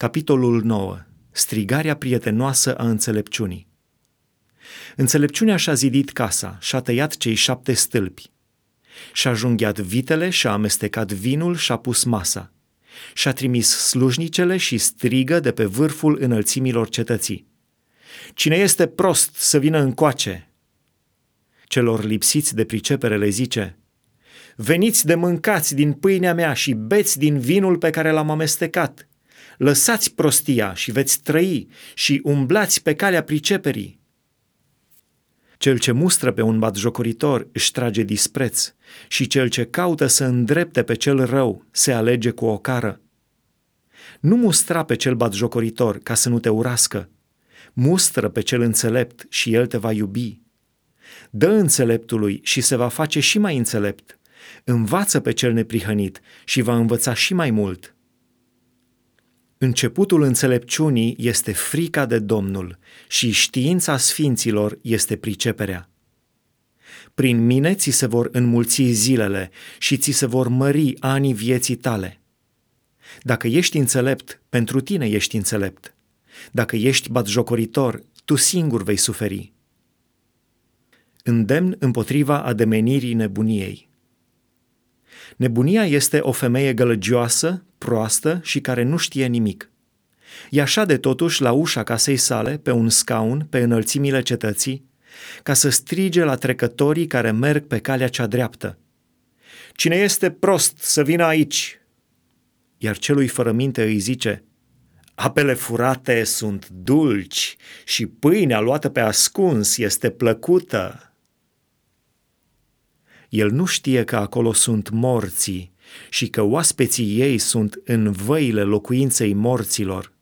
Capitolul 9. Strigarea prietenoasă a înțelepciunii. Înțelepciunea și-a zidit casa, și-a tăiat cei șapte stâlpi. Și-a junghiat vitele, și-a amestecat vinul, și-a pus masa. Și-a trimis slujnicele și strigă de pe vârful înălțimilor cetății. Cine este prost să vină încoace? Celor lipsiți de pricepere le zice, Veniți de mâncați din pâinea mea și beți din vinul pe care l-am amestecat – lăsați prostia și veți trăi și umblați pe calea priceperii. Cel ce mustră pe un batjocoritor își trage dispreț și cel ce caută să îndrepte pe cel rău se alege cu o cară. Nu mustra pe cel batjocoritor ca să nu te urască, mustră pe cel înțelept și el te va iubi. Dă înțeleptului și se va face și mai înțelept. Învață pe cel neprihănit și va învăța și mai mult. Începutul înțelepciunii este frica de Domnul și știința sfinților este priceperea. Prin mine ți se vor înmulți zilele și ți se vor mări anii vieții tale. Dacă ești înțelept, pentru tine ești înțelept. Dacă ești batjocoritor, tu singur vei suferi. Îndemn împotriva ademenirii nebuniei. Nebunia este o femeie gălăgioasă, proastă și care nu știe nimic. E așa de totuși la ușa casei sale, pe un scaun, pe înălțimile cetății, ca să strige la trecătorii care merg pe calea cea dreaptă. Cine este prost să vină aici? Iar celui fără minte îi zice, apele furate sunt dulci și pâinea luată pe ascuns este plăcută. El nu știe că acolo sunt morții și că oaspeții ei sunt în văile locuinței morților.